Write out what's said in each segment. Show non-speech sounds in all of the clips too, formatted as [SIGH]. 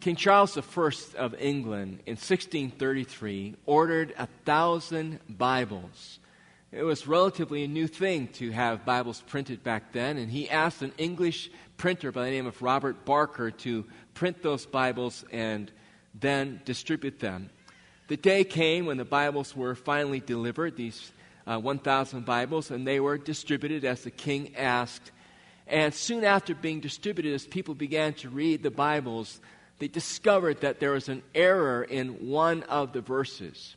King Charles I of England in 1633 ordered a thousand Bibles. It was relatively a new thing to have Bibles printed back then, and he asked an English printer by the name of Robert Barker to print those Bibles and then distribute them. The day came when the Bibles were finally delivered, these uh, 1,000 Bibles, and they were distributed as the king asked. And soon after being distributed, as people began to read the Bibles, they discovered that there was an error in one of the verses.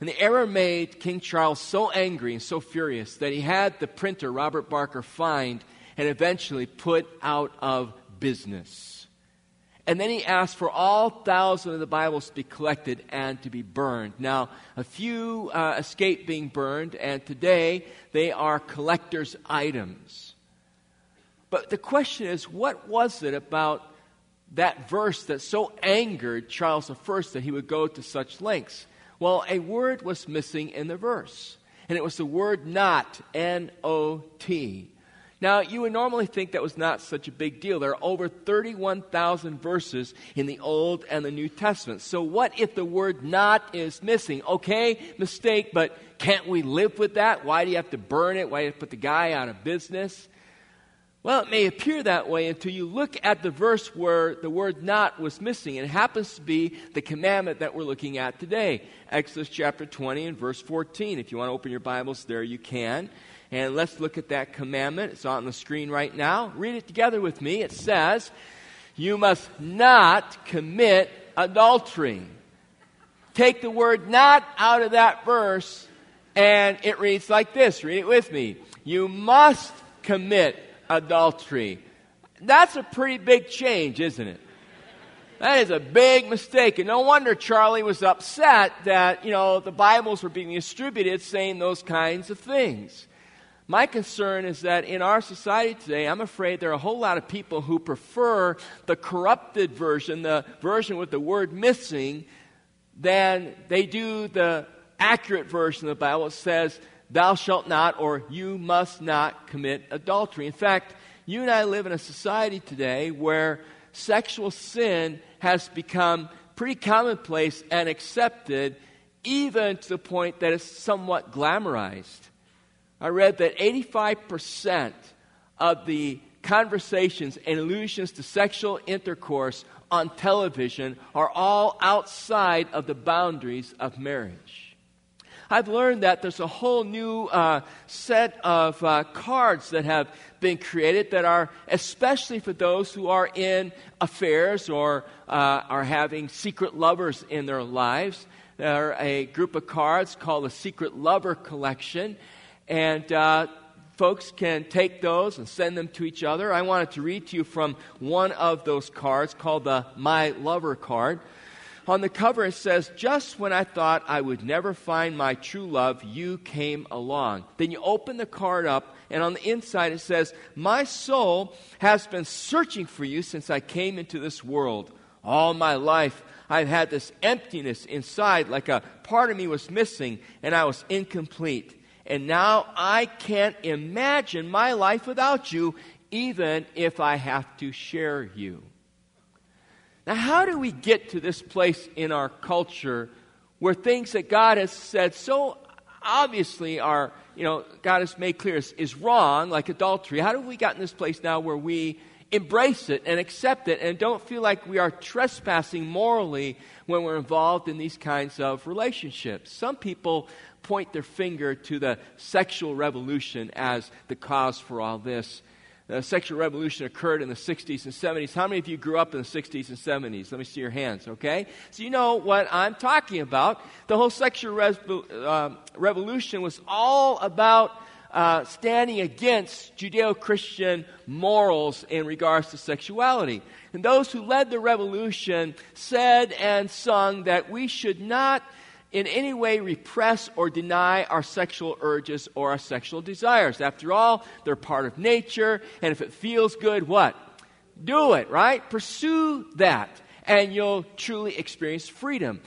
And the error made King Charles so angry and so furious that he had the printer, Robert Barker, fined and eventually put out of business. And then he asked for all thousand of the Bibles to be collected and to be burned. Now, a few uh, escaped being burned, and today they are collector's items. But the question is what was it about that verse that so angered Charles I that he would go to such lengths? Well, a word was missing in the verse, and it was the word not, N O T. Now, you would normally think that was not such a big deal. There are over 31,000 verses in the Old and the New Testament. So, what if the word not is missing? Okay, mistake, but can't we live with that? Why do you have to burn it? Why do you put the guy out of business? Well, it may appear that way until you look at the verse where the word not was missing. It happens to be the commandment that we're looking at today. Exodus chapter 20 and verse 14. If you want to open your Bibles there, you can. And let's look at that commandment. It's on the screen right now. Read it together with me. It says, You must not commit adultery. Take the word not out of that verse, and it reads like this. Read it with me. You must commit adultery. That's a pretty big change, isn't it? That is a big mistake. And no wonder Charlie was upset that, you know, the Bibles were being distributed saying those kinds of things. My concern is that in our society today, I'm afraid there are a whole lot of people who prefer the corrupted version, the version with the word missing, than they do the accurate version of the Bible. It says, thou shalt not or you must not commit adultery. In fact, you and I live in a society today where sexual sin has become pretty commonplace and accepted, even to the point that it's somewhat glamorized. I read that 85% of the conversations and allusions to sexual intercourse on television are all outside of the boundaries of marriage. I've learned that there's a whole new uh, set of uh, cards that have been created that are especially for those who are in affairs or uh, are having secret lovers in their lives. There are a group of cards called the Secret Lover Collection, and uh, folks can take those and send them to each other. I wanted to read to you from one of those cards called the My Lover card. On the cover, it says, Just when I thought I would never find my true love, you came along. Then you open the card up, and on the inside it says, My soul has been searching for you since I came into this world. All my life, I've had this emptiness inside, like a part of me was missing, and I was incomplete. And now I can't imagine my life without you, even if I have to share you. Now, how do we get to this place in our culture where things that God has said so obviously are, you know, God has made clear is, is wrong, like adultery? How do we get in this place now where we embrace it and accept it and don't feel like we are trespassing morally when we're involved in these kinds of relationships? Some people point their finger to the sexual revolution as the cause for all this sexual revolution occurred in the 60s and 70s. How many of you grew up in the 60s and 70s? Let me see your hands, okay? So you know what I'm talking about. The whole sexual uh, revolution was all about uh, standing against Judeo Christian morals in regards to sexuality. And those who led the revolution said and sung that we should not in any way repress or deny our sexual urges or our sexual desires. After all, they're part of nature, and if it feels good, what? Do it, right? Pursue that, and you'll truly experience freedom.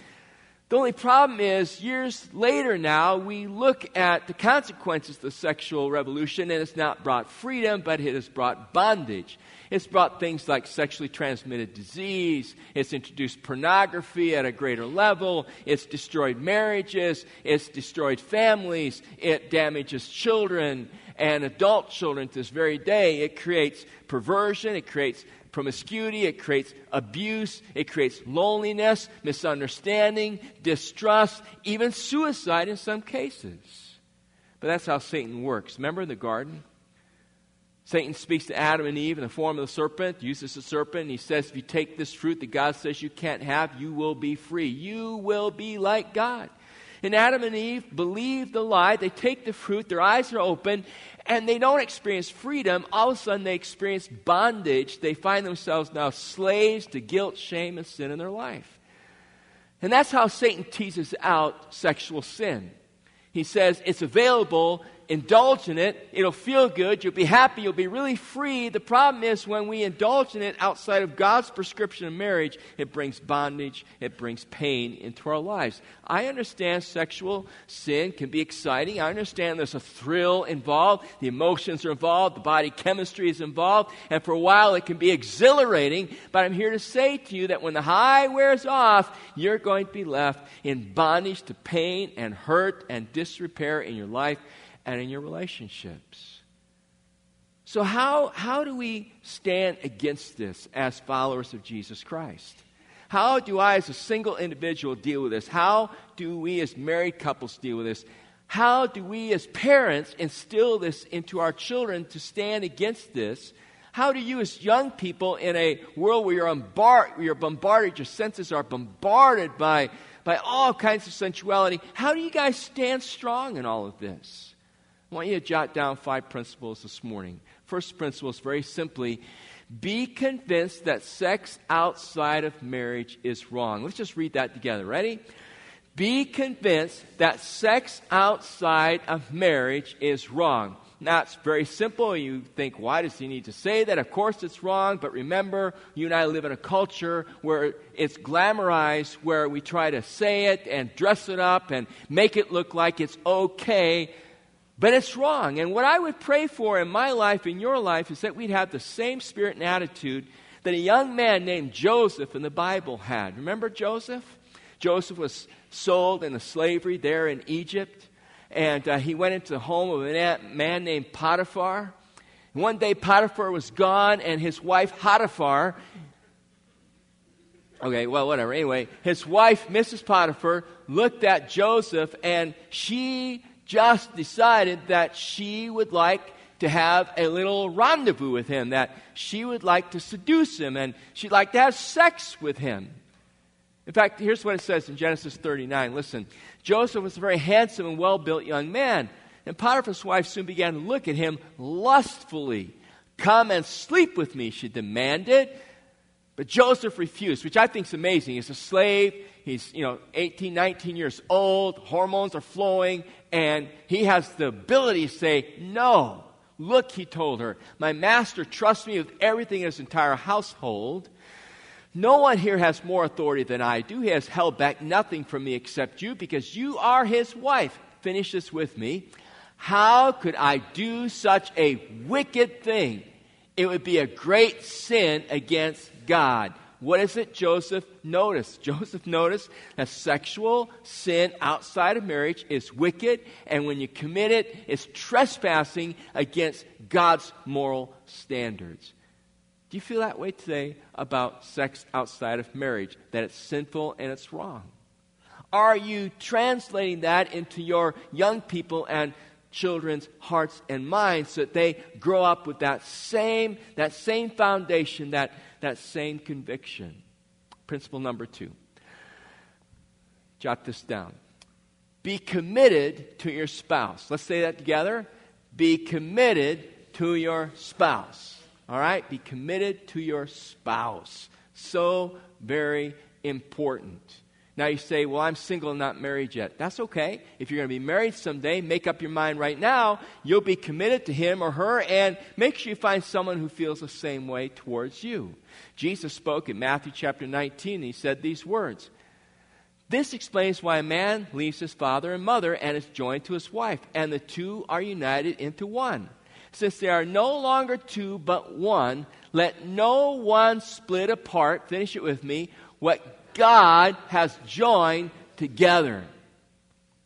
The only problem is, years later now, we look at the consequences of the sexual revolution, and it's not brought freedom, but it has brought bondage. It's brought things like sexually transmitted disease. It's introduced pornography at a greater level. It's destroyed marriages. It's destroyed families. It damages children and adult children to this very day. It creates perversion. It creates promiscuity, it creates abuse, it creates loneliness, misunderstanding, distrust, even suicide in some cases. But that's how Satan works. Remember in the garden? Satan speaks to Adam and Eve in the form of the serpent, uses the serpent, and he says, If you take this fruit that God says you can't have, you will be free. You will be like God. And Adam and Eve believe the lie. They take the fruit, their eyes are open, and they don't experience freedom, all of a sudden they experience bondage. They find themselves now slaves to guilt, shame, and sin in their life. And that's how Satan teases out sexual sin. He says it's available indulge in it, it'll feel good, you'll be happy, you'll be really free. The problem is when we indulge in it outside of God's prescription of marriage, it brings bondage, it brings pain into our lives. I understand sexual sin can be exciting. I understand there's a thrill involved, the emotions are involved, the body chemistry is involved, and for a while it can be exhilarating. But I'm here to say to you that when the high wears off, you're going to be left in bondage to pain and hurt and disrepair in your life and in your relationships. So, how, how do we stand against this as followers of Jesus Christ? How do I, as a single individual, deal with this? How do we, as married couples, deal with this? How do we, as parents, instill this into our children to stand against this? How do you, as young people, in a world where you're, bombard, you're bombarded, your senses are bombarded by, by all kinds of sensuality, how do you guys stand strong in all of this? I want you to jot down five principles this morning. First principle is very simply be convinced that sex outside of marriage is wrong. Let's just read that together. Ready? Be convinced that sex outside of marriage is wrong. Now, it's very simple. You think, why does he need to say that? Of course, it's wrong. But remember, you and I live in a culture where it's glamorized, where we try to say it and dress it up and make it look like it's okay but it's wrong. And what I would pray for in my life, in your life, is that we'd have the same spirit and attitude that a young man named Joseph in the Bible had. Remember Joseph? Joseph was sold into slavery there in Egypt. And uh, he went into the home of a man named Potiphar. And one day Potiphar was gone, and his wife Potiphar, okay, well, whatever. Anyway, his wife, Mrs. Potiphar, looked at Joseph, and she just decided that she would like to have a little rendezvous with him, that she would like to seduce him, and she'd like to have sex with him. In fact, here's what it says in Genesis 39. Listen, Joseph was a very handsome and well built young man, and Potiphar's wife soon began to look at him lustfully. Come and sleep with me, she demanded. But Joseph refused, which I think is amazing. He's a slave. He's, you know, 18, 19 years old. Hormones are flowing. And he has the ability to say, No. Look, he told her, my master trusts me with everything in his entire household. No one here has more authority than I do. He has held back nothing from me except you because you are his wife. Finish this with me. How could I do such a wicked thing? It would be a great sin against God. What is it Joseph noticed? [LAUGHS] Joseph noticed that sexual sin outside of marriage is wicked, and when you commit it, it's trespassing against God's moral standards. Do you feel that way today about sex outside of marriage? That it's sinful and it's wrong? Are you translating that into your young people and children's hearts and minds so that they grow up with that same, that same foundation, that that same conviction. Principle number two. Jot this down. Be committed to your spouse. Let's say that together. Be committed to your spouse. All right? Be committed to your spouse. So very important. Now you say, well, I'm single and not married yet. That's okay. If you're going to be married someday, make up your mind right now. You'll be committed to him or her and make sure you find someone who feels the same way towards you. Jesus spoke in Matthew chapter 19. He said these words This explains why a man leaves his father and mother and is joined to his wife, and the two are united into one. Since they are no longer two but one, let no one split apart, finish it with me, what God has joined together.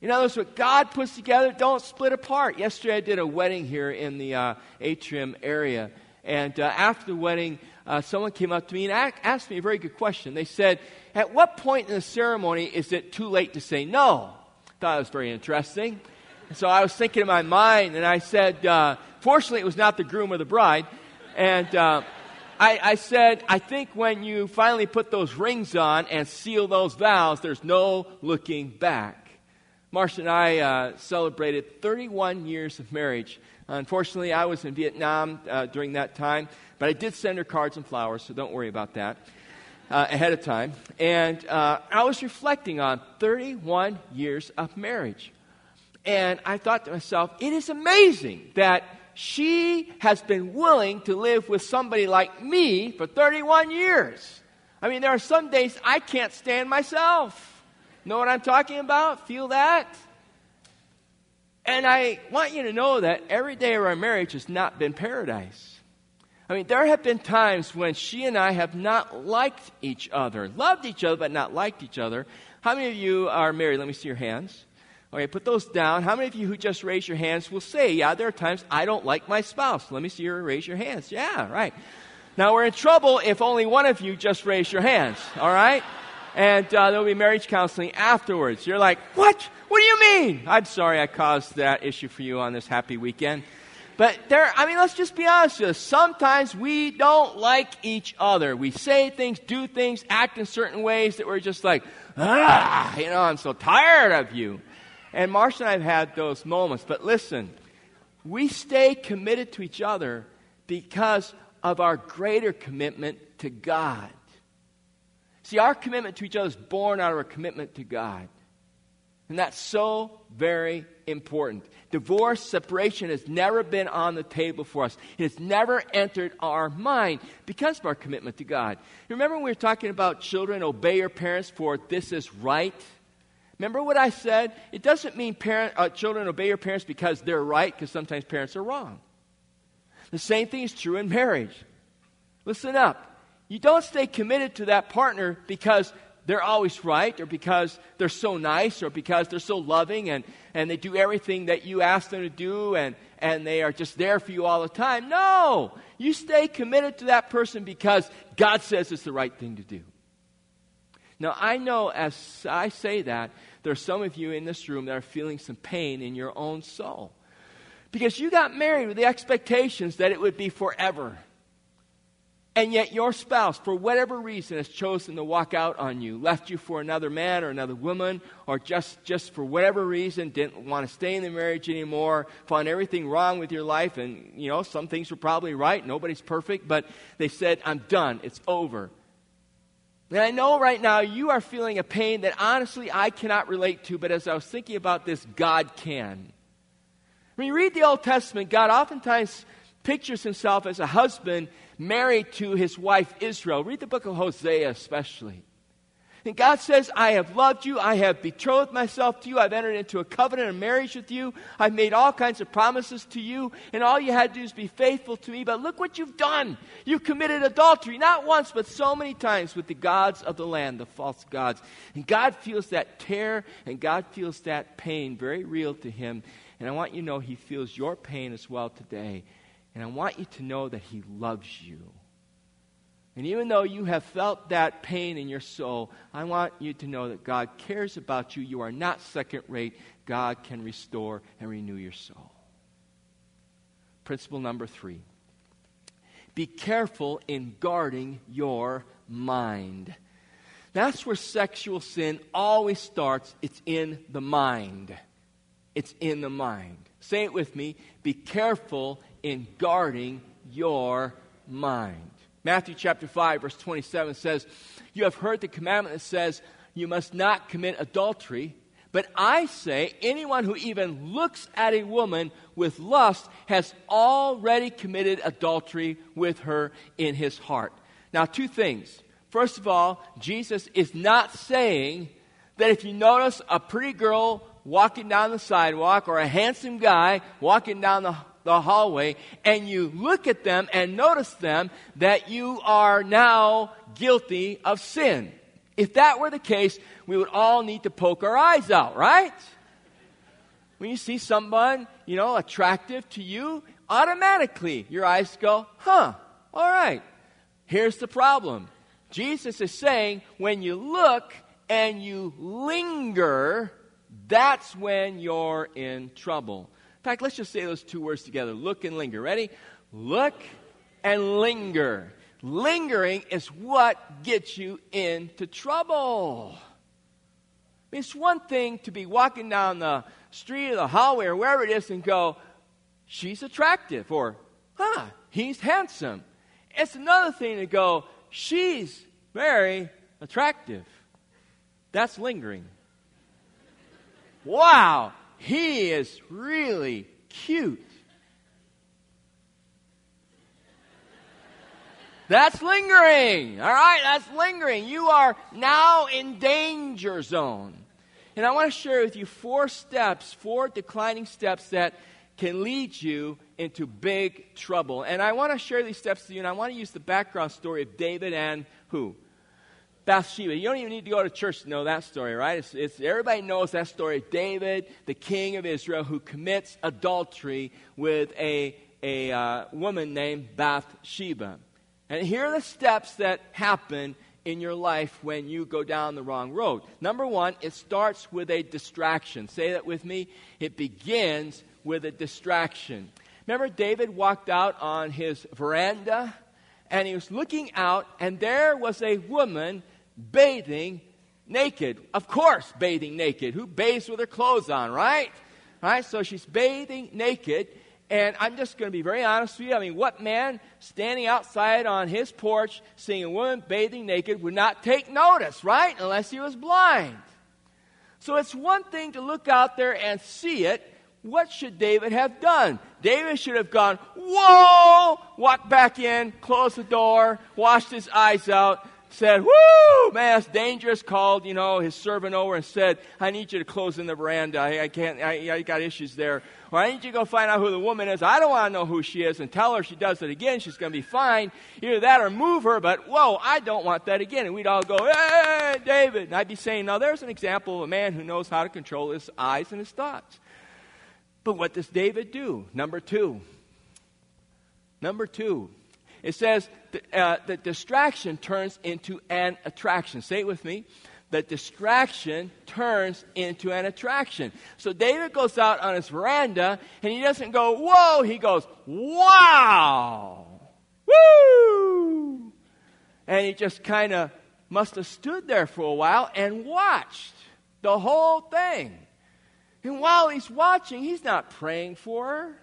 In other words, what God puts together, don't split apart. Yesterday I did a wedding here in the uh, atrium area. And uh, after the wedding, uh, someone came up to me and asked me a very good question. They said, At what point in the ceremony is it too late to say no? I thought it was very interesting. And so I was thinking in my mind, and I said, uh, Fortunately, it was not the groom or the bride. And uh, I, I said, I think when you finally put those rings on and seal those vows, there's no looking back. Marcia and I uh, celebrated 31 years of marriage. Unfortunately, I was in Vietnam uh, during that time, but I did send her cards and flowers, so don't worry about that uh, ahead of time. And uh, I was reflecting on 31 years of marriage. And I thought to myself, it is amazing that she has been willing to live with somebody like me for 31 years. I mean, there are some days I can't stand myself. Know what I'm talking about? Feel that? And I want you to know that every day of our marriage has not been paradise. I mean, there have been times when she and I have not liked each other, loved each other, but not liked each other. How many of you are married? Let me see your hands. Okay, put those down. How many of you who just raised your hands will say, Yeah, there are times I don't like my spouse? Let me see you raise your hands. Yeah, right. Now we're in trouble if only one of you just raised your hands, all right? and uh, there'll be marriage counseling afterwards. You're like, what? What do you mean? I'm sorry I caused that issue for you on this happy weekend. But there, I mean, let's just be honest with. Sometimes we don't like each other. We say things, do things, act in certain ways that we're just like, ah, you know, I'm so tired of you. And Marcia and I have had those moments. But listen, we stay committed to each other because of our greater commitment to God. See, our commitment to each other is born out of our commitment to God. And that's so very important. Divorce, separation has never been on the table for us. It has never entered our mind because of our commitment to God. Remember when we were talking about children obey your parents for this is right? Remember what I said? It doesn't mean parent, uh, children obey your parents because they're right, because sometimes parents are wrong. The same thing is true in marriage. Listen up. You don't stay committed to that partner because they're always right or because they're so nice or because they're so loving and, and they do everything that you ask them to do and, and they are just there for you all the time. No! You stay committed to that person because God says it's the right thing to do. Now, I know as I say that, there are some of you in this room that are feeling some pain in your own soul. Because you got married with the expectations that it would be forever and yet your spouse, for whatever reason, has chosen to walk out on you, left you for another man or another woman, or just, just for whatever reason didn't want to stay in the marriage anymore, found everything wrong with your life, and, you know, some things were probably right, nobody's perfect, but they said, I'm done, it's over. And I know right now you are feeling a pain that honestly I cannot relate to, but as I was thinking about this, God can. When you read the Old Testament, God oftentimes pictures himself as a husband married to his wife Israel. Read the book of Hosea, especially. And God says, I have loved you. I have betrothed myself to you. I've entered into a covenant of marriage with you. I've made all kinds of promises to you. And all you had to do is be faithful to me. But look what you've done. You committed adultery, not once, but so many times with the gods of the land, the false gods. And God feels that tear and God feels that pain very real to him. And I want you to know he feels your pain as well today. And I want you to know that He loves you. And even though you have felt that pain in your soul, I want you to know that God cares about you. You are not second rate. God can restore and renew your soul. Principle number three be careful in guarding your mind. That's where sexual sin always starts. It's in the mind. It's in the mind. Say it with me. Be careful in guarding your mind. Matthew chapter 5, verse 27 says, You have heard the commandment that says, You must not commit adultery. But I say, anyone who even looks at a woman with lust has already committed adultery with her in his heart. Now, two things. First of all, Jesus is not saying that if you notice a pretty girl walking down the sidewalk or a handsome guy walking down the, the hallway and you look at them and notice them, that you are now guilty of sin. If that were the case, we would all need to poke our eyes out, right? When you see someone, you know, attractive to you, automatically your eyes go, huh, all right. Here's the problem. Jesus is saying when you look and you linger, that's when you're in trouble. In fact, let's just say those two words together look and linger. Ready? Look and linger. Lingering is what gets you into trouble. It's one thing to be walking down the street or the hallway or wherever it is and go, she's attractive, or, huh, he's handsome. It's another thing to go, she's very attractive. That's lingering. Wow, he is really cute. That's lingering. All right, that's lingering. You are now in danger zone. And I want to share with you four steps, four declining steps that can lead you into big trouble. And I want to share these steps with you, and I want to use the background story of David and who? Bathsheba. You don't even need to go to church to know that story, right? It's, it's, everybody knows that story. David, the king of Israel, who commits adultery with a, a uh, woman named Bathsheba. And here are the steps that happen in your life when you go down the wrong road. Number one, it starts with a distraction. Say that with me. It begins with a distraction. Remember, David walked out on his veranda and he was looking out, and there was a woman bathing naked. Of course, bathing naked. Who bathes with her clothes on, right? Right? So she's bathing naked. And I'm just going to be very honest with you. I mean, what man standing outside on his porch seeing a woman bathing naked would not take notice, right? Unless he was blind. So it's one thing to look out there and see it. What should David have done? David should have gone, whoa, walked back in, closed the door, washed his eyes out, said, Woo, man, it's dangerous. Called, you know, his servant over and said, I need you to close in the veranda. I, I can't, I, I got issues there. Or I need you to go find out who the woman is. I don't want to know who she is and tell her she does it again, she's going to be fine. Either that or move her, but whoa, I don't want that again. And we'd all go, Hey, David. And I'd be saying, Now there's an example of a man who knows how to control his eyes and his thoughts. But what does David do? Number two. Number two, it says uh, that distraction turns into an attraction. Say it with me. That distraction turns into an attraction. So David goes out on his veranda and he doesn't go, whoa, he goes, wow, woo. And he just kind of must have stood there for a while and watched the whole thing. And while he's watching, he's not praying for her.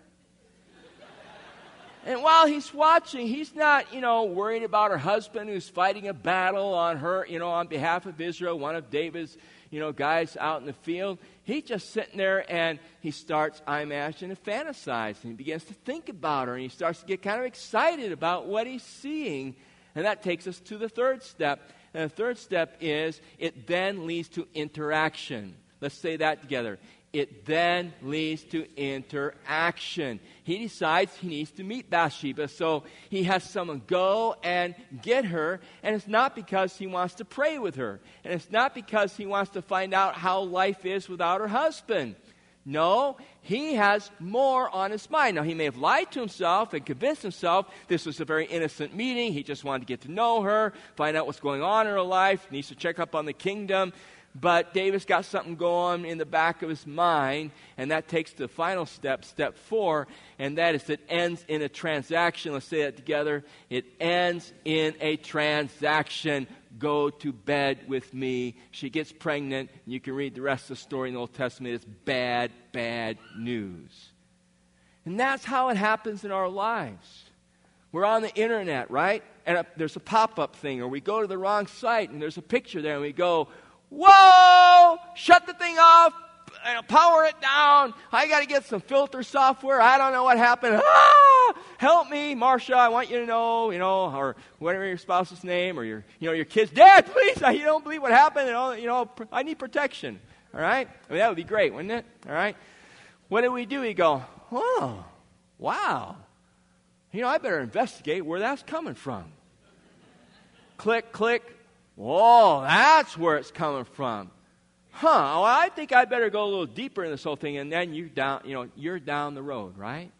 And while he's watching, he's not, you know, worried about her husband who's fighting a battle on her, you know, on behalf of Israel, one of David's, you know, guys out in the field. He's just sitting there and he starts, I imagine, to fantasize. And he begins to think about her and he starts to get kind of excited about what he's seeing. And that takes us to the third step. And the third step is it then leads to interaction. Let's say that together it then leads to interaction. He decides he needs to meet Bathsheba, so he has someone go and get her, and it's not because he wants to pray with her, and it's not because he wants to find out how life is without her husband. No, he has more on his mind. Now, he may have lied to himself and convinced himself this was a very innocent meeting. He just wanted to get to know her, find out what's going on in her life, needs to check up on the kingdom. But David's got something going in the back of his mind, and that takes the final step, step four, and that is it ends in a transaction. Let's say that together. It ends in a transaction. Go to bed with me. She gets pregnant. You can read the rest of the story in the Old Testament. It's bad, bad news. And that's how it happens in our lives. We're on the internet, right? And a, there's a pop up thing, or we go to the wrong site and there's a picture there, and we go, Whoa! Shut the thing off. power it down. I got to get some filter software. I don't know what happened. Ah, help me, Marcia. I want you to know, you know, or whatever your spouse's name or your, you know, your kids. Dad, [LAUGHS] please, you don't believe what happened. And all, you know, I need protection. All right? I mean, that would be great, wouldn't it? All right? What do we do? We go, oh, wow. You know, I better investigate where that's coming from. click, click. Whoa, that's where it's coming from. Huh, well, I think I better go a little deeper in this whole thing, and then you down, you know, you're down the road, right?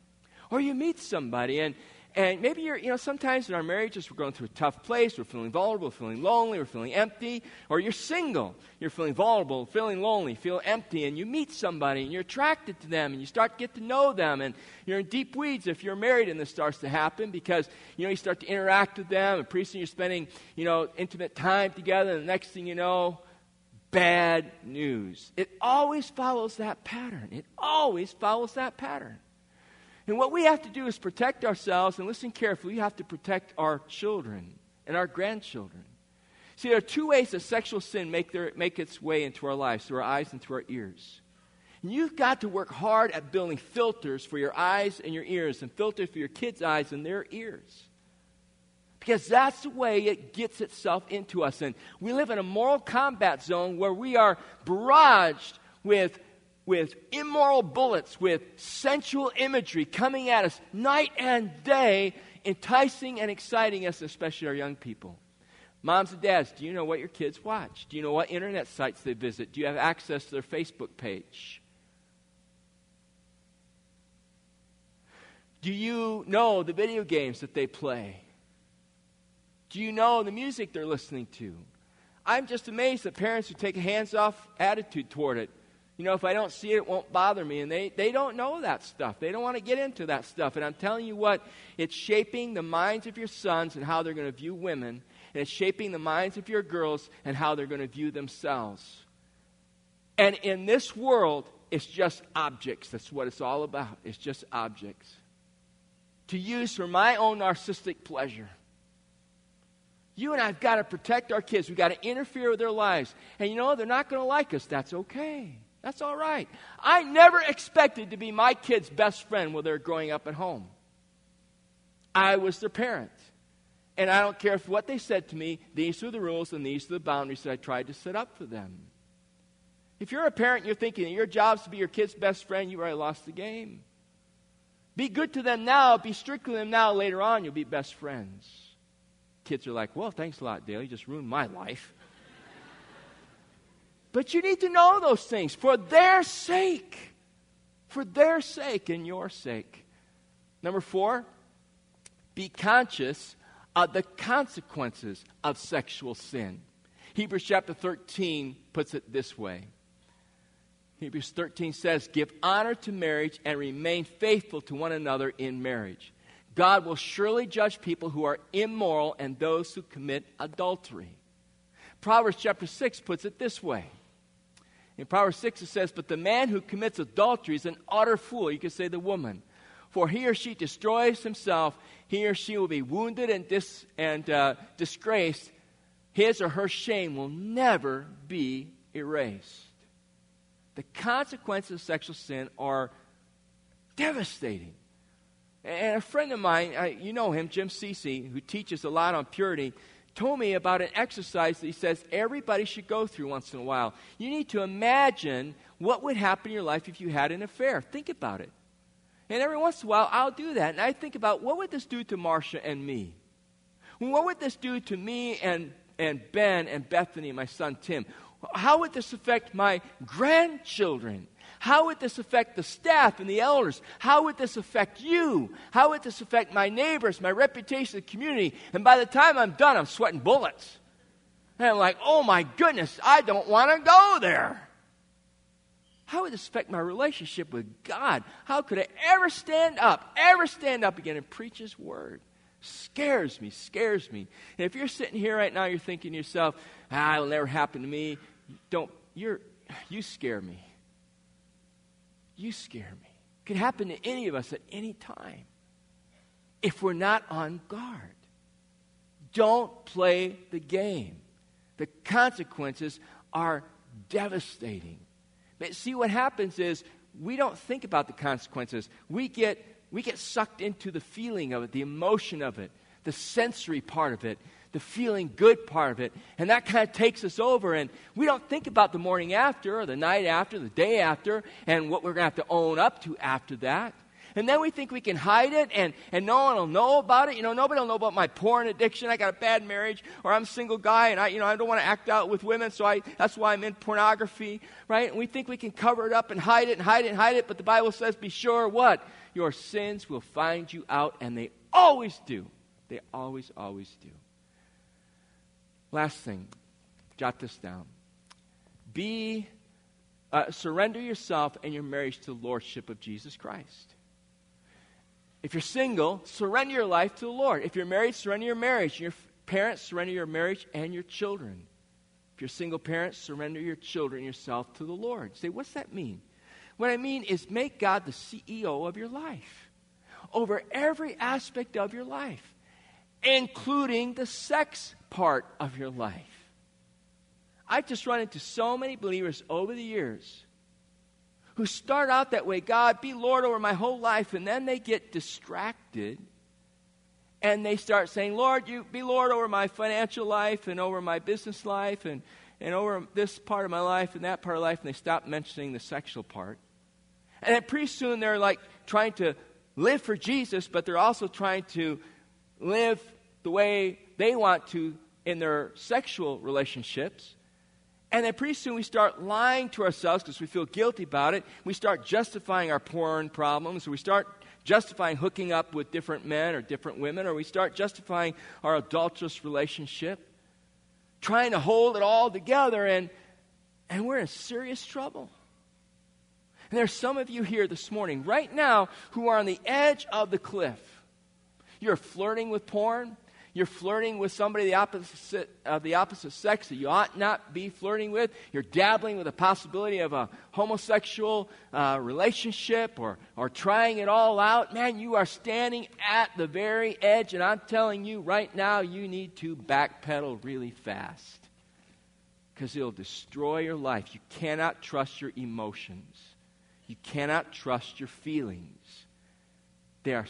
Or you meet somebody, and and maybe you're, you know, sometimes in our marriages we're going through a tough place, we're feeling vulnerable, feeling lonely, we're feeling empty, or you're single, you're feeling vulnerable, feeling lonely, feel empty, and you meet somebody and you're attracted to them and you start to get to know them and you're in deep weeds if you're married and this starts to happen because, you know, you start to interact with them and pretty soon you're spending, you know, intimate time together and the next thing you know, bad news. It always follows that pattern. It always follows that pattern. And what we have to do is protect ourselves, and listen carefully, we have to protect our children and our grandchildren. See, there are two ways that sexual sin make, their, make its way into our lives through our eyes and through our ears. And you've got to work hard at building filters for your eyes and your ears, and filters for your kids' eyes and their ears. Because that's the way it gets itself into us. And we live in a moral combat zone where we are barraged with with immoral bullets, with sensual imagery coming at us night and day, enticing and exciting us, especially our young people. Moms and dads, do you know what your kids watch? Do you know what internet sites they visit? Do you have access to their Facebook page? Do you know the video games that they play? Do you know the music they're listening to? I'm just amazed at parents who take a hands off attitude toward it you know, if I don't see it, it won't bother me. And they, they don't know that stuff. They don't want to get into that stuff. And I'm telling you what, it's shaping the minds of your sons and how they're going to view women. And it's shaping the minds of your girls and how they're going to view themselves. And in this world, it's just objects. That's what it's all about. It's just objects. To use for my own narcissistic pleasure. You and I have got to protect our kids. We've got to interfere with their lives. And you know, they're not going to like us. That's okay. That's all right. I never expected to be my kid's best friend while they're growing up at home. I was their parent. And I don't care if what they said to me, these are the rules and these are the boundaries that I tried to set up for them. If you're a parent and you're thinking that your job is to be your kid's best friend, you already lost the game. Be good to them now, be strict with them now, later on, you'll be best friends. Kids are like, well, thanks a lot, Dale. You just ruined my life. But you need to know those things for their sake. For their sake and your sake. Number four, be conscious of the consequences of sexual sin. Hebrews chapter 13 puts it this way. Hebrews 13 says, Give honor to marriage and remain faithful to one another in marriage. God will surely judge people who are immoral and those who commit adultery. Proverbs chapter 6 puts it this way in Proverbs 6, it says, But the man who commits adultery is an utter fool. You could say the woman. For he or she destroys himself, he or she will be wounded and, dis- and uh, disgraced. His or her shame will never be erased. The consequences of sexual sin are devastating. And a friend of mine, I, you know him, Jim Cecy, who teaches a lot on purity, told me about an exercise that he says everybody should go through once in a while. You need to imagine what would happen in your life if you had an affair. Think about it. And every once in a while, I'll do that. And I think about what would this do to Marcia and me? What would this do to me and, and Ben and Bethany my son Tim? How would this affect my grandchildren? How would this affect the staff and the elders? How would this affect you? How would this affect my neighbors, my reputation, the community? And by the time I'm done, I'm sweating bullets. And I'm like, oh my goodness, I don't want to go there. How would this affect my relationship with God? How could I ever stand up, ever stand up again and preach His word? Scares me, scares me. And if you're sitting here right now, you're thinking to yourself, ah, it'll never happen to me. Don't, you're, you scare me. You scare me. It could happen to any of us at any time if we're not on guard. Don't play the game. The consequences are devastating. But see, what happens is we don't think about the consequences. We get, we get sucked into the feeling of it, the emotion of it, the sensory part of it, the feeling good part of it. And that kind of takes us over. And we don't think about the morning after, or the night after, the day after, and what we're going to have to own up to after that. And then we think we can hide it and, and no one will know about it. You know, nobody will know about my porn addiction. I got a bad marriage or I'm a single guy and I, you know, I don't want to act out with women. So I, that's why I'm in pornography, right? And we think we can cover it up and hide it and hide it and hide it. But the Bible says, be sure what? Your sins will find you out and they always do. They always, always do. Last thing, jot this down. Be, uh, surrender yourself and your marriage to the Lordship of Jesus Christ. If you're single, surrender your life to the Lord. If you're married, surrender your marriage. Your parents, surrender your marriage and your children. If you're single parents, surrender your children yourself to the Lord. Say, what's that mean? What I mean is make God the CEO of your life over every aspect of your life, including the sex part of your life. I've just run into so many believers over the years who start out that way God, be Lord over my whole life, and then they get distracted and they start saying, Lord, you be Lord over my financial life and over my business life and, and over this part of my life and that part of life, and they stop mentioning the sexual part. And then pretty soon they're like trying to live for Jesus, but they're also trying to live the way they want to in their sexual relationships. And then pretty soon we start lying to ourselves because we feel guilty about it. We start justifying our porn problems. Or we start justifying hooking up with different men or different women. Or we start justifying our adulterous relationship. Trying to hold it all together. And, and we're in serious trouble. And there's some of you here this morning, right now, who are on the edge of the cliff. You're flirting with porn you're flirting with somebody the opposite, of the opposite sex that you ought not be flirting with, you're dabbling with the possibility of a homosexual uh, relationship or, or trying it all out, man, you are standing at the very edge, and I'm telling you right now, you need to backpedal really fast because it'll destroy your life. You cannot trust your emotions, you cannot trust your feelings. They are,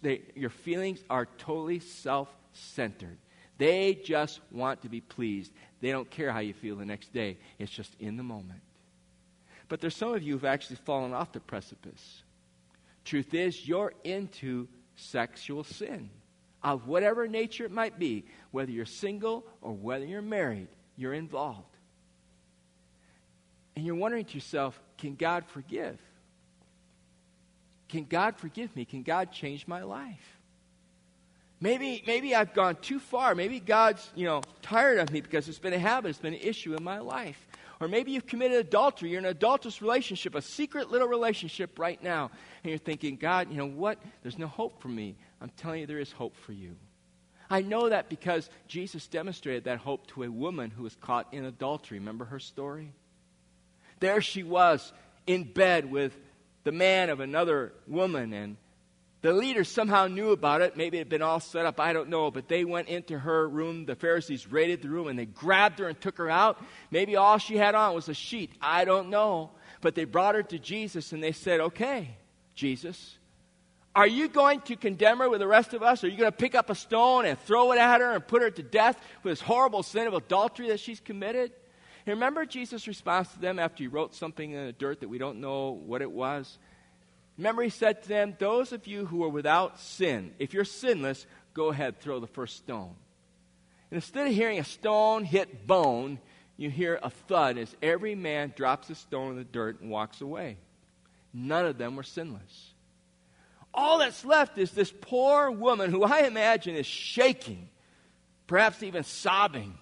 they, your feelings are totally self centered. They just want to be pleased. They don't care how you feel the next day, it's just in the moment. But there's some of you who've actually fallen off the precipice. Truth is, you're into sexual sin of whatever nature it might be, whether you're single or whether you're married, you're involved. And you're wondering to yourself, can God forgive? Can God forgive me? Can God change my life? Maybe, maybe I've gone too far. Maybe God's, you know, tired of me because it's been a habit, it's been an issue in my life. Or maybe you've committed adultery. You're in an adulterous relationship, a secret little relationship right now. And you're thinking, God, you know what? There's no hope for me. I'm telling you, there is hope for you. I know that because Jesus demonstrated that hope to a woman who was caught in adultery. Remember her story? There she was in bed with the man of another woman, and the leaders somehow knew about it. Maybe it had been all set up. I don't know. But they went into her room. The Pharisees raided the room and they grabbed her and took her out. Maybe all she had on was a sheet. I don't know. But they brought her to Jesus and they said, Okay, Jesus, are you going to condemn her with the rest of us? Are you going to pick up a stone and throw it at her and put her to death for this horrible sin of adultery that she's committed? And remember Jesus' response to them after he wrote something in the dirt that we don't know what it was? He said to them, Those of you who are without sin, if you're sinless, go ahead, throw the first stone. And instead of hearing a stone hit bone, you hear a thud as every man drops a stone in the dirt and walks away. None of them were sinless. All that's left is this poor woman who I imagine is shaking, perhaps even sobbing.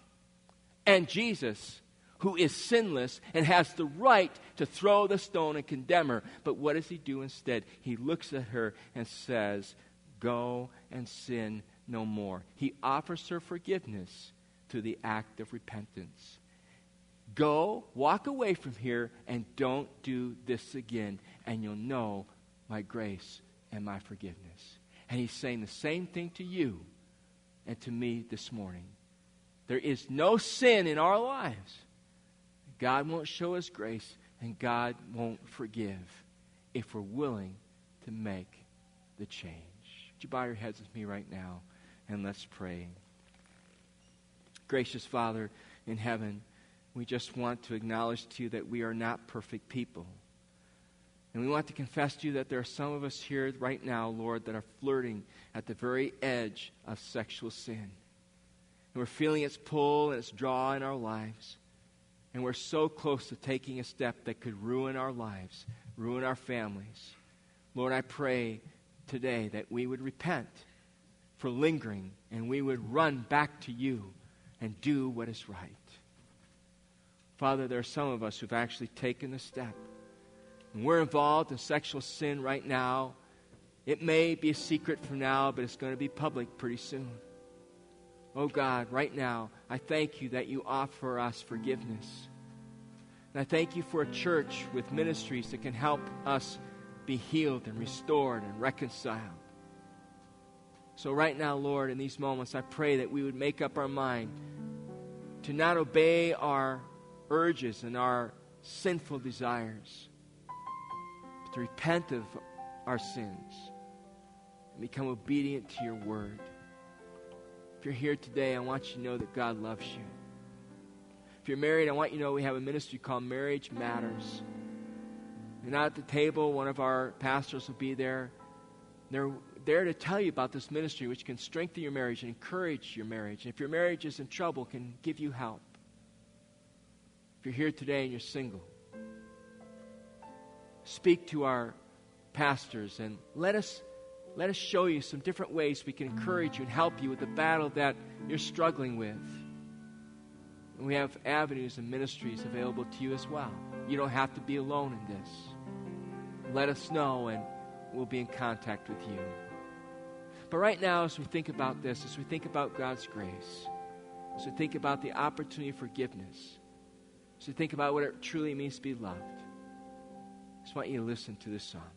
And Jesus who is sinless and has the right to throw the stone and condemn her. But what does he do instead? He looks at her and says, Go and sin no more. He offers her forgiveness through the act of repentance. Go, walk away from here, and don't do this again, and you'll know my grace and my forgiveness. And he's saying the same thing to you and to me this morning. There is no sin in our lives God won't show us grace And God won't forgive if we're willing to make the change. Would you bow your heads with me right now and let's pray. Gracious Father in heaven, we just want to acknowledge to you that we are not perfect people. And we want to confess to you that there are some of us here right now, Lord, that are flirting at the very edge of sexual sin. And we're feeling its pull and its draw in our lives. And we're so close to taking a step that could ruin our lives, ruin our families. Lord, I pray today that we would repent for lingering and we would run back to you and do what is right. Father, there are some of us who've actually taken the step. And we're involved in sexual sin right now. It may be a secret for now, but it's going to be public pretty soon. Oh God, right now, I thank you that you offer us forgiveness. And I thank you for a church with ministries that can help us be healed and restored and reconciled. So, right now, Lord, in these moments, I pray that we would make up our mind to not obey our urges and our sinful desires, but to repent of our sins and become obedient to your word. You're here today, I want you to know that God loves you. If you're married, I want you to know we have a ministry called Marriage Matters. You're not at the table, one of our pastors will be there. They're there to tell you about this ministry, which can strengthen your marriage and encourage your marriage. And if your marriage is in trouble, can give you help. If you're here today and you're single, speak to our pastors and let us let us show you some different ways we can encourage you and help you with the battle that you're struggling with. And we have avenues and ministries available to you as well. You don't have to be alone in this. Let us know and we'll be in contact with you. But right now, as we think about this, as we think about God's grace, as we think about the opportunity of forgiveness, as we think about what it truly means to be loved, I just want you to listen to this song.